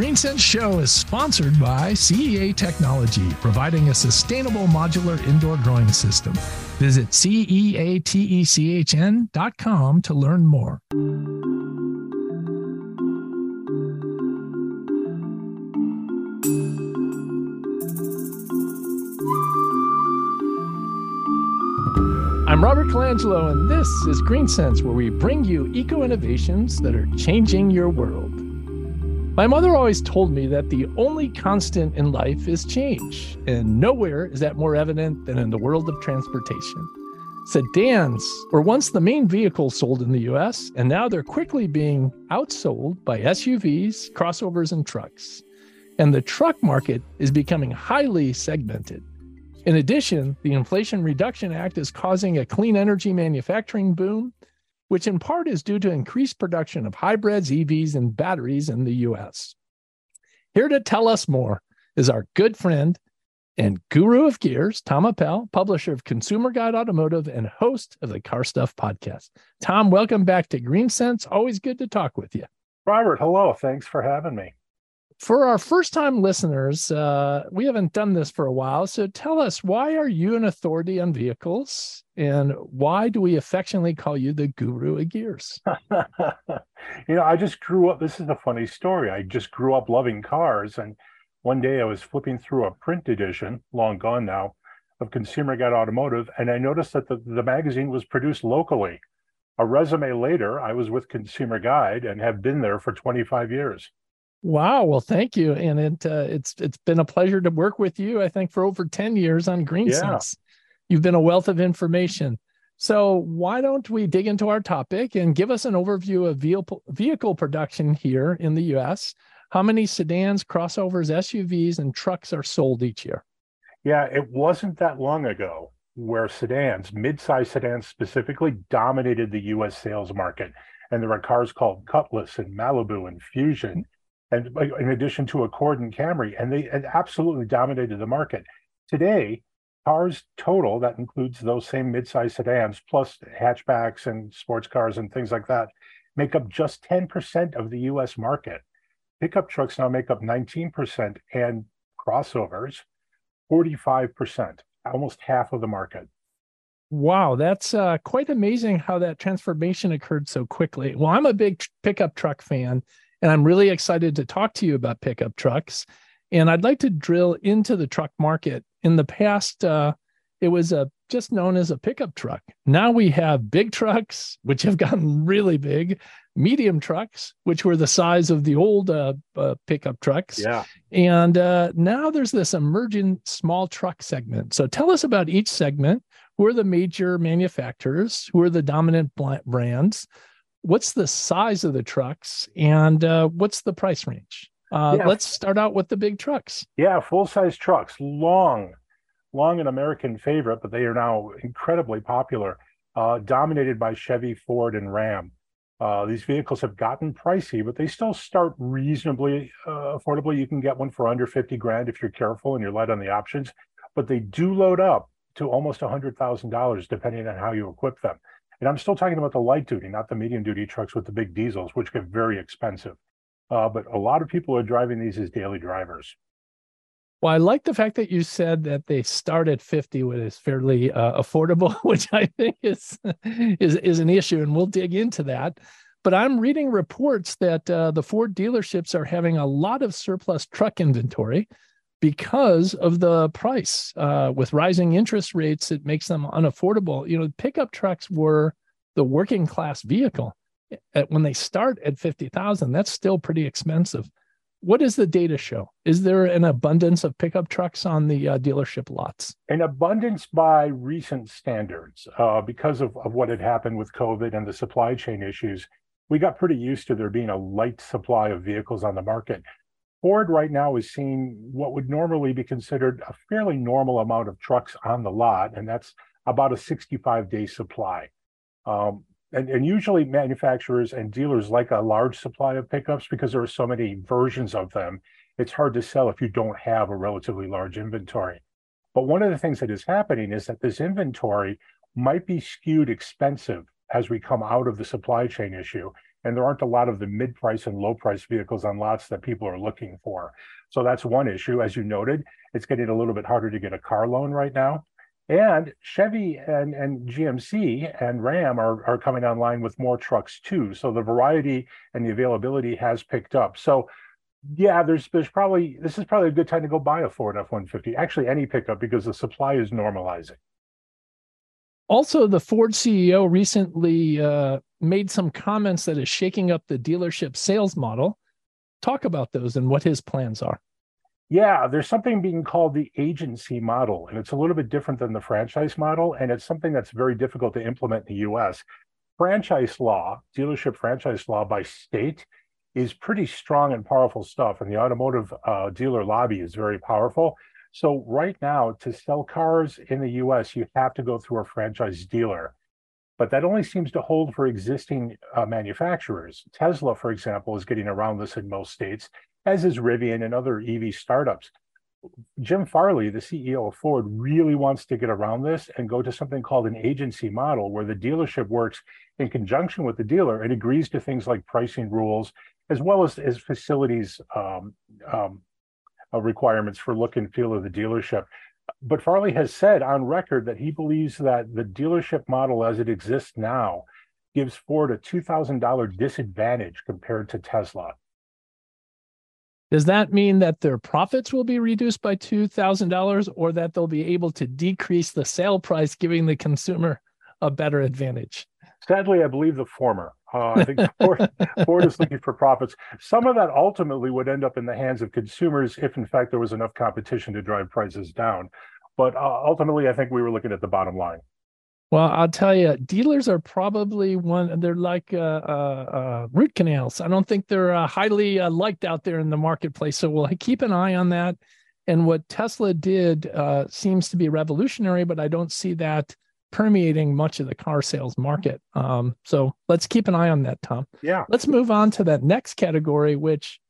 GreenSense Show is sponsored by CEA Technology, providing a sustainable modular indoor growing system. Visit ceatechn.com to learn more. I'm Robert Colangelo, and this is GreenSense, where we bring you eco innovations that are changing your world. My mother always told me that the only constant in life is change, and nowhere is that more evident than in the world of transportation. Sedans were once the main vehicle sold in the US, and now they're quickly being outsold by SUVs, crossovers, and trucks. And the truck market is becoming highly segmented. In addition, the Inflation Reduction Act is causing a clean energy manufacturing boom, which in part is due to increased production of hybrids, EVs, and batteries in the US. Here to tell us more is our good friend and guru of gears, Tom Appel, publisher of Consumer Guide Automotive and host of the Car Stuff podcast. Tom, welcome back to GreenSense. Always good to talk with you. Robert, hello. Thanks for having me for our first time listeners, uh, we haven't done this for a while. So tell us, why are you an authority on vehicles? And why do we affectionately call you the guru of gears? you know, I just grew up. This is a funny story. I just grew up loving cars. And one day I was flipping through a print edition, long gone now, of Consumer Guide Automotive. And I noticed that the, the magazine was produced locally. A resume later, I was with Consumer Guide and have been there for 25 years. Wow. Well, thank you. And it uh, it's it's been a pleasure to work with you. I think for over 10 years on GreenSense. Yeah. You've been a wealth of information. So why don't we dig into our topic and give us an overview of vehicle vehicle production here in the US? How many sedans, crossovers, SUVs, and trucks are sold each year? Yeah, it wasn't that long ago where sedans, mid-size sedans specifically, dominated the US sales market. And there were cars called Cutlass and Malibu and Fusion and in addition to Accord and Camry, and they absolutely dominated the market. Today, cars total that includes those same midsize sedans plus hatchbacks and sports cars and things like that make up just 10% of the US market. Pickup trucks now make up 19% and crossovers 45%, almost half of the market. Wow, that's uh, quite amazing how that transformation occurred so quickly. Well, I'm a big pickup truck fan, and I'm really excited to talk to you about pickup trucks. And I'd like to drill into the truck market. In the past, uh, it was a, just known as a pickup truck. Now we have big trucks, which have gotten really big, medium trucks, which were the size of the old uh, uh, pickup trucks. Yeah. And uh, now there's this emerging small truck segment. So tell us about each segment. Who are the major manufacturers? Who are the dominant brands? What's the size of the trucks and uh, what's the price range? Uh, yeah. Let's start out with the big trucks. Yeah, full size trucks, long, long an American favorite, but they are now incredibly popular, uh, dominated by Chevy, Ford, and Ram. Uh, these vehicles have gotten pricey, but they still start reasonably uh, affordably. You can get one for under 50 grand if you're careful and you're light on the options, but they do load up to almost $100,000 depending on how you equip them. And I'm still talking about the light duty, not the medium duty trucks with the big diesels, which get very expensive. Uh, but a lot of people are driving these as daily drivers. Well, I like the fact that you said that they start at 50, which is fairly uh, affordable, which I think is, is is an issue, and we'll dig into that. But I'm reading reports that uh, the Ford dealerships are having a lot of surplus truck inventory because of the price. Uh, with rising interest rates, it makes them unaffordable. You know, pickup trucks were the working class vehicle. At, when they start at 50,000, that's still pretty expensive. What does the data show? Is there an abundance of pickup trucks on the uh, dealership lots? An abundance by recent standards, uh, because of, of what had happened with COVID and the supply chain issues. We got pretty used to there being a light supply of vehicles on the market. Ford right now is seeing what would normally be considered a fairly normal amount of trucks on the lot, and that's about a 65 day supply. Um, and, and, usually manufacturers and dealers like a large supply of pickups because there are so many versions of them. It's hard to sell if you don't have a relatively large inventory. But one of the things that is happening is that this inventory might be skewed expensive as we come out of the supply chain issue and there aren't a lot of the mid-price and low-price vehicles on lots that people are looking for. So that's one issue. As you noted, it's getting a little bit harder to get a car loan right now. And Chevy and, and GMC and Ram are, are coming online with more trucks too. So the variety and the availability has picked up. So yeah, there's there's probably this is probably a good time to go buy a Ford F-150. Actually, any pickup because the supply is normalizing. Also, the Ford CEO recently uh, made some comments that is shaking up the dealership sales model. Talk about those and what his plans are. Yeah, there's something being called the agency model, and it's a little bit different than the franchise model, and it's something that's very difficult to implement in the US. Franchise law, dealership franchise law by state, is pretty strong and powerful stuff, and the automotive uh, dealer lobby is very powerful. So, right now, to sell cars in the US, you have to go through a franchise dealer but that only seems to hold for existing uh, manufacturers. Tesla, for example, is getting around this in most states, as is Rivian and other EV startups. Jim Farley, the CEO of Ford, really wants to get around this and go to something called an agency model where the dealership works in conjunction with the dealer and agrees to things like pricing rules as well as, as facilities um, um, uh, requirements for look and feel of the dealership but Farley has said on record that he believes that the dealership model as it exists now gives Ford a $2,000 disadvantage compared to Tesla. Does that mean that their profits will be reduced by $2,000 or that they'll be able to decrease the sale price, giving the consumer a better advantage? Sadly, I believe the former. Uh, I think Ford, Ford is looking for profits. Some of that ultimately would end up in the hands of consumers if, in fact, there was enough competition to drive prices down. But uh, ultimately, I think we were looking at the bottom line. Well, I'll tell you, dealers are probably one. They're like uh, uh, uh, root canals. I don't think they're uh, highly uh, liked out there in the marketplace. So we'll keep an eye on that. And what Tesla did uh, seems to be revolutionary, but I don't see that permeating much of the car sales market. Um, so let's keep an eye on that, Tom. Yeah. Let's move on to that next category, which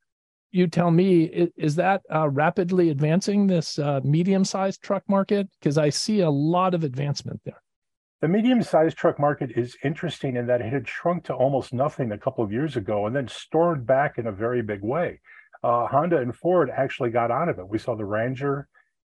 you tell me is, is that uh, rapidly advancing this uh, medium-sized truck market? Because I see a lot of advancement there. The medium-sized truck market is interesting in that it had shrunk to almost nothing a couple of years ago and then stormed back in a very big way. Uh, Honda and Ford actually got out of it. We saw the Ranger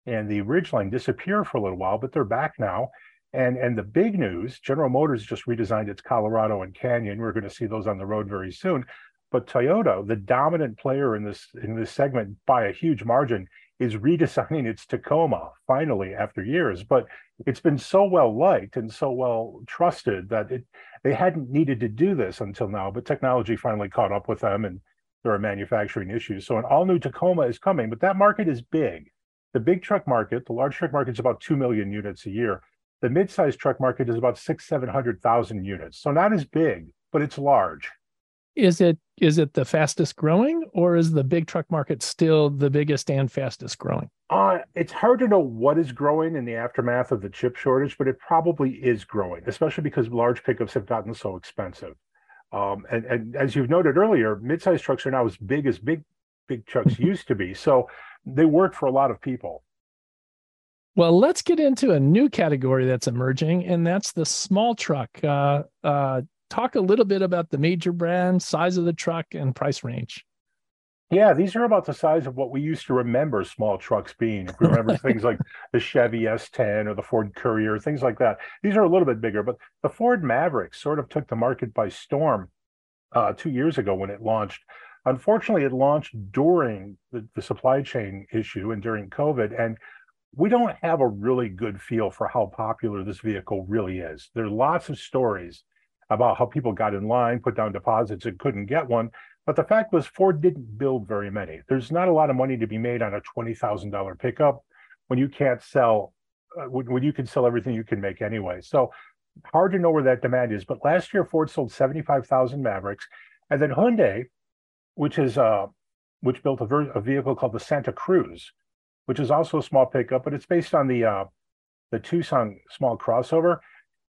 and the Ridgeline disappear for a little while, but they're back now. And and the big news, General Motors just redesigned its Colorado and Canyon. We're going to see those on the road very soon. But Toyota, the dominant player in this in this segment by a huge margin, is redesigning its Tacoma finally after years. But it's been so well liked and so well trusted that it they hadn't needed to do this until now. But technology finally caught up with them, and there are manufacturing issues. So an all new Tacoma is coming, but that market is big. The big truck market, the large truck market, is about two million units a year. The mid-sized truck market is about six, seven hundred thousand units. So not as big, but it's large. Is it is it the fastest growing, or is the big truck market still the biggest and fastest growing? Uh, it's hard to know what is growing in the aftermath of the chip shortage, but it probably is growing, especially because large pickups have gotten so expensive. Um, and, and as you've noted earlier, mid-sized trucks are now as big as big big trucks used to be. So they work for a lot of people. Well, let's get into a new category that's emerging, and that's the small truck. Uh, uh, talk a little bit about the major brand, size of the truck, and price range. Yeah, these are about the size of what we used to remember small trucks being. If we remember things like the Chevy S10 or the Ford Courier, things like that. These are a little bit bigger, but the Ford Maverick sort of took the market by storm uh, two years ago when it launched. Unfortunately, it launched during the, the supply chain issue and during COVID, and we don't have a really good feel for how popular this vehicle really is. There are lots of stories about how people got in line, put down deposits, and couldn't get one. But the fact was, Ford didn't build very many. There's not a lot of money to be made on a $20,000 pickup when you can't sell, uh, when, when you can sell everything you can make anyway. So hard to know where that demand is. But last year, Ford sold 75,000 Mavericks. And then Hyundai, which is uh, which built a, ver- a vehicle called the Santa Cruz, which is also a small pickup, but it's based on the uh, the Tucson small crossover.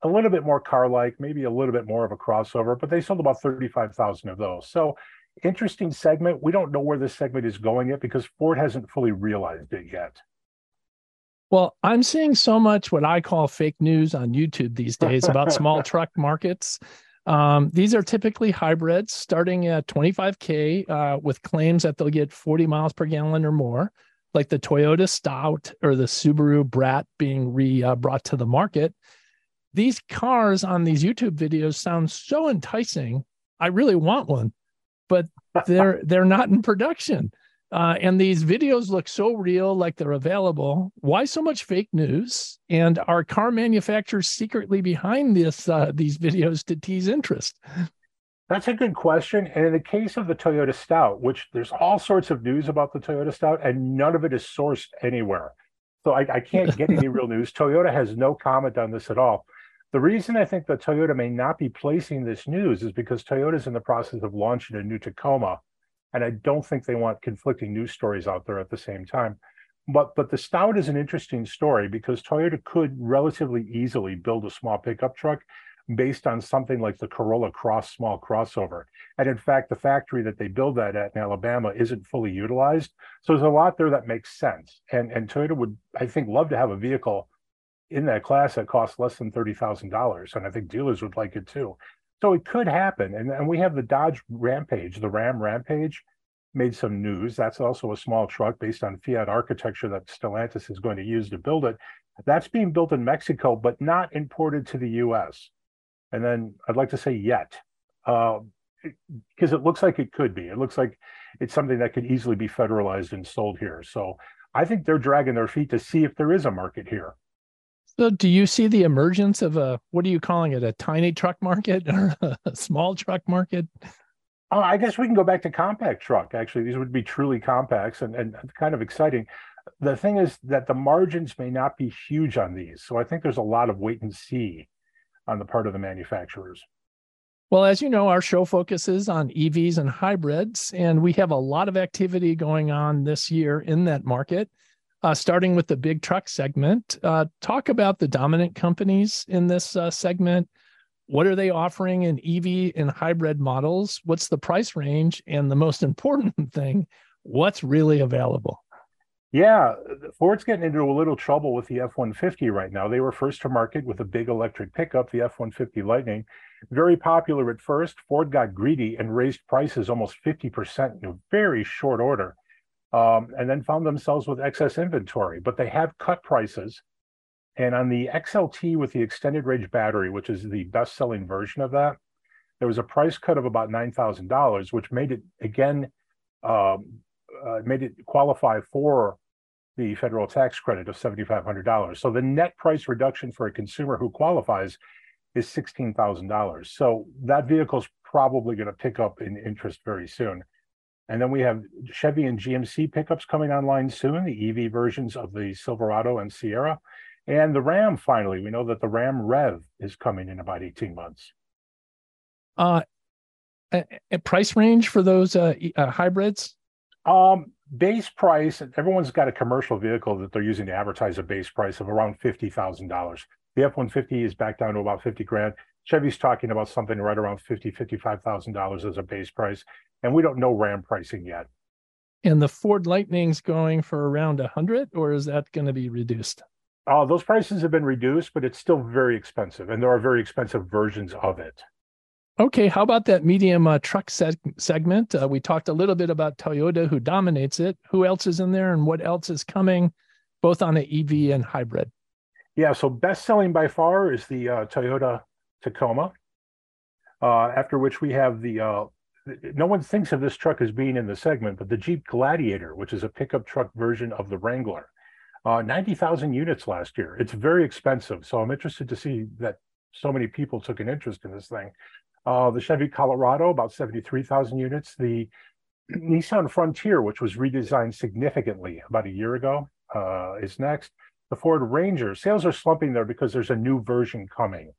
A little bit more car-like, maybe a little bit more of a crossover, but they sold about 35,000 of those. So interesting segment. We don't know where this segment is going yet because Ford hasn't fully realized it yet. Well, I'm seeing so much what I call fake news on YouTube these days about small truck markets. Um, these are typically hybrids starting at 25K uh, with claims that they'll get 40 miles per gallon or more, like the Toyota Stout or the Subaru Brat being re uh, brought to the market. These cars on these YouTube videos sound so enticing. I really want one, but they're they're not in production. Uh, and these videos look so real, like they're available. Why so much fake news? And are car manufacturers secretly behind this uh, these videos to tease interest? That's a good question. And in the case of the Toyota Stout, which there's all sorts of news about the Toyota Stout, and none of it is sourced anywhere. So I, I can't get any real news. Toyota has no comment on this at all. The reason I think that Toyota may not be placing this news is because Toyota is in the process of launching a new Tacoma and I don't think they want conflicting news stories out there at the same time. But but the Stout is an interesting story because Toyota could relatively easily build a small pickup truck based on something like the Corolla Cross small crossover. And in fact, the factory that they build that at in Alabama isn't fully utilized. So there's a lot there that makes sense. And and Toyota would, I think, love to have a vehicle in that class that costs less than thirty thousand dollars. And I think dealers would like it too. So it could happen. And, and we have the Dodge Rampage, the Ram Rampage made some news. That's also a small truck based on Fiat architecture that Stellantis is going to use to build it. That's being built in Mexico, but not imported to the US. And then I'd like to say yet, because um, uh, it looks like it could be. It looks like it's something that could easily be federalized and sold here. So I think they're dragging their feet to see if there is a market here. So, do you see the emergence of a what are you calling it? A tiny truck market or a small truck market? Oh, I guess we can go back to compact truck. Actually, these would be truly compacts and, and kind of exciting. The thing is that the margins may not be huge on these. So I think there's a lot of wait and see on the part of the manufacturers. Well, as you know, our show focuses on EVs and hybrids, and we have a lot of activity going on this year in that market uh, starting with the big truck segment. Uh, talk about the dominant companies in this uh, segment. What are they offering in EV and hybrid models? What's the price range? And the most important thing, what's really available? Yeah, Ford's getting into a little trouble with the F 150 right now. They were first to market with a big electric pickup, the F 150 Lightning. Very popular at first. Ford got greedy and raised prices almost 50% in a very short order um, and then found themselves with excess inventory. But they have cut prices. And on the XLT with the extended range battery, which is the best selling version of that, there was a price cut of about $9,000, which made it again, um, uh, made it qualify for the federal tax credit of $7,500. So the net price reduction for a consumer who qualifies is $16,000. So that vehicle is probably going to pick up in interest very soon. And then we have Chevy and GMC pickups coming online soon, the EV versions of the Silverado and Sierra. And the Ram, finally, we know that the Ram Rev is coming in about 18 months. Uh, a, a price range for those uh, uh, hybrids? Um, base price, everyone's got a commercial vehicle that they're using to advertise a base price of around $50,000. The F 150 is back down to about 50 grand. Chevy's talking about something right around fifty, fifty-five thousand dollars as a base price, and we don't know Ram pricing yet. And the Ford Lightning's going for around a hundred, or is that going to be reduced? Uh, those prices have been reduced, but it's still very expensive, and there are very expensive versions of it. Okay, how about that medium uh, truck seg- segment? Uh, we talked a little bit about Toyota, who dominates it. Who else is in there, and what else is coming, both on the EV and hybrid? Yeah, so best selling by far is the uh, Toyota Tacoma. Uh, after which we have the, uh, no one thinks of this truck as being in the segment, but the Jeep Gladiator, which is a pickup truck version of the Wrangler. Uh, 90,000 units last year. It's very expensive. So I'm interested to see that so many people took an interest in this thing. Uh, the Chevy Colorado, about 73,000 units. The Nissan Frontier, which was redesigned significantly about a year ago, uh, is next. The Ford Ranger, sales are slumping there because there's a new version coming.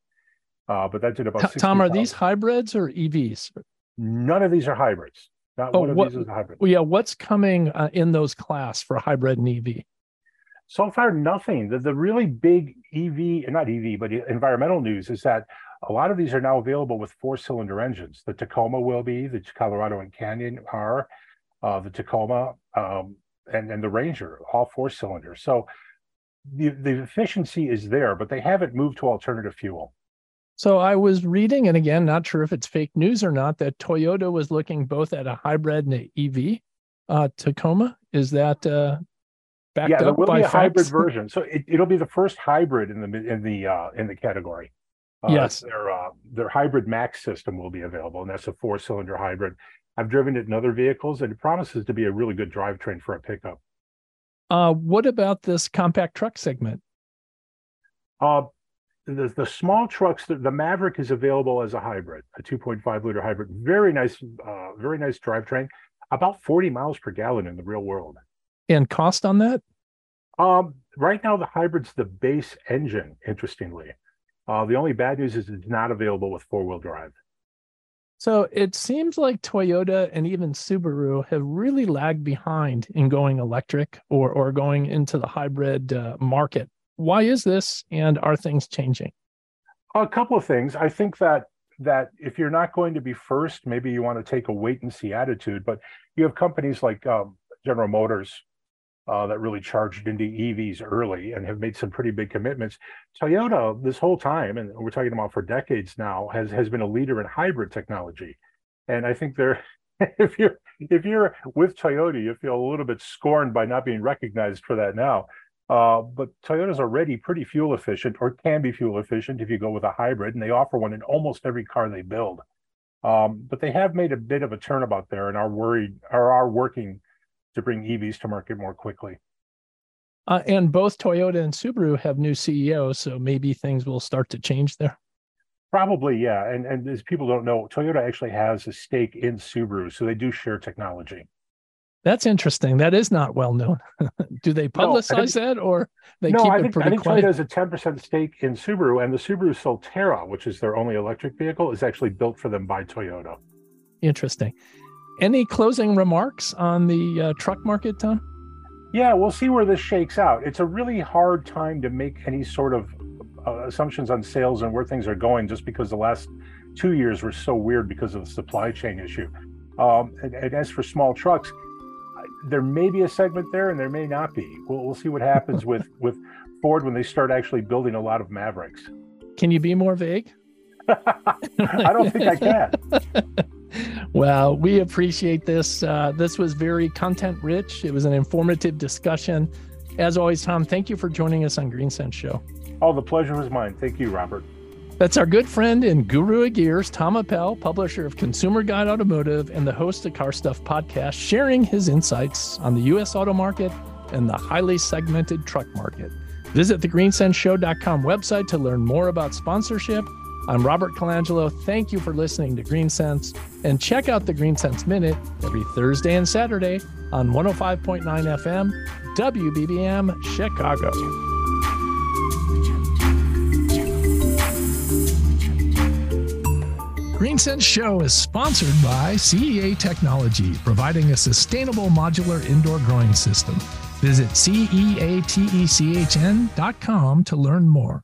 Uh, but that did about. Tom, are these hybrids or EVs? None of these are hybrids. Not oh, one of what, these is a hybrid. Well, yeah, what's coming uh, in those class for hybrid and EV? So far, nothing. The, the really big EV, not EV, but environmental news is that a lot of these are now available with four cylinder engines. The Tacoma will be, the Colorado and Canyon are, uh, the Tacoma um, and, and the Ranger, all four cylinders. So the, the efficiency is there, but they haven't moved to alternative fuel. So I was reading, and again, not sure if it's fake news or not, that Toyota was looking both at a hybrid and an EV uh, Tacoma. Is that uh, backed yeah, there up will by be a facts? hybrid version. So it, it'll be the first hybrid in the in the uh, in the category. Uh, Yes. their uh, their hybrid max system will be available, and that's a four cylinder hybrid. I've driven it in other vehicles, and it promises to be a really good drivetrain for a pickup. Uh, what about this compact truck segment? Uh, the the small trucks, the, the Maverick is available as a hybrid, a 2.5 liter hybrid. Very nice, uh, very nice drivetrain. About 40 miles per gallon in the real world. And cost on that? Um, right now, the hybrid's the base engine. Interestingly, uh, the only bad news is it's not available with four wheel drive. So it seems like Toyota and even Subaru have really lagged behind in going electric or or going into the hybrid uh, market. Why is this, and are things changing? A couple of things. I think that that if you're not going to be first, maybe you want to take a wait and see attitude. But you have companies like um, General Motors uh, that really charged into EVs early and have made some pretty big commitments. Toyota, this whole time, and we're talking about for decades now, has has been a leader in hybrid technology. And I think they're if you're if you're with Toyota, you feel a little bit scorned by not being recognized for that now. Uh, but Toyota's already pretty fuel efficient, or can be fuel efficient if you go with a hybrid, and they offer one in almost every car they build. Um, but they have made a bit of a turnabout there, and are worried or are working to bring EVs to market more quickly. Uh, and both Toyota and Subaru have new CEOs, so maybe things will start to change there. Probably, yeah. And and as people don't know, Toyota actually has a stake in Subaru, so they do share technology. That's interesting. That is not well known. Do they No, publicize that, or they no, keep I it think, I think quiet? Toyota has a 10% stake in Subaru, and the Subaru Solterra, which is their only electric vehicle, is actually built for them by Toyota. Interesting. Any closing remarks on the uh, truck market, Tom? Yeah, we'll see where this shakes out. It's a really hard time to make any sort of uh, assumptions on sales and where things are going, just because the last two years were so weird because of the supply chain issue. Um, and, and as for small trucks, there may be a segment there, and there may not be. We'll, we'll see what happens with with Ford when they start actually building a lot of Mavericks. Can you be more vague? I don't think I can. well, we appreciate this. Uh, this was very content rich. It was an informative discussion. As always, Tom, thank you for joining us on Green Sense Show. Oh, the pleasure was mine. Thank you, Robert. That's our good friend and guru of gears, Tom Appel, publisher of Consumer Guide Automotive and the host of Car Stuff podcast, sharing his insights on the U.S. auto market and the highly segmented truck market. Visit the greensenseshow.com website to learn more about sponsorship. I'm Robert Colangelo. Thank you for listening to Green Sense and check out the Green Sense Minute every Thursday and Saturday on 105.9 FM, WBBM, Chicago. Green Sense Show is sponsored by CEA Technology, providing a sustainable modular indoor growing system. Visit ceatechn.com to learn more.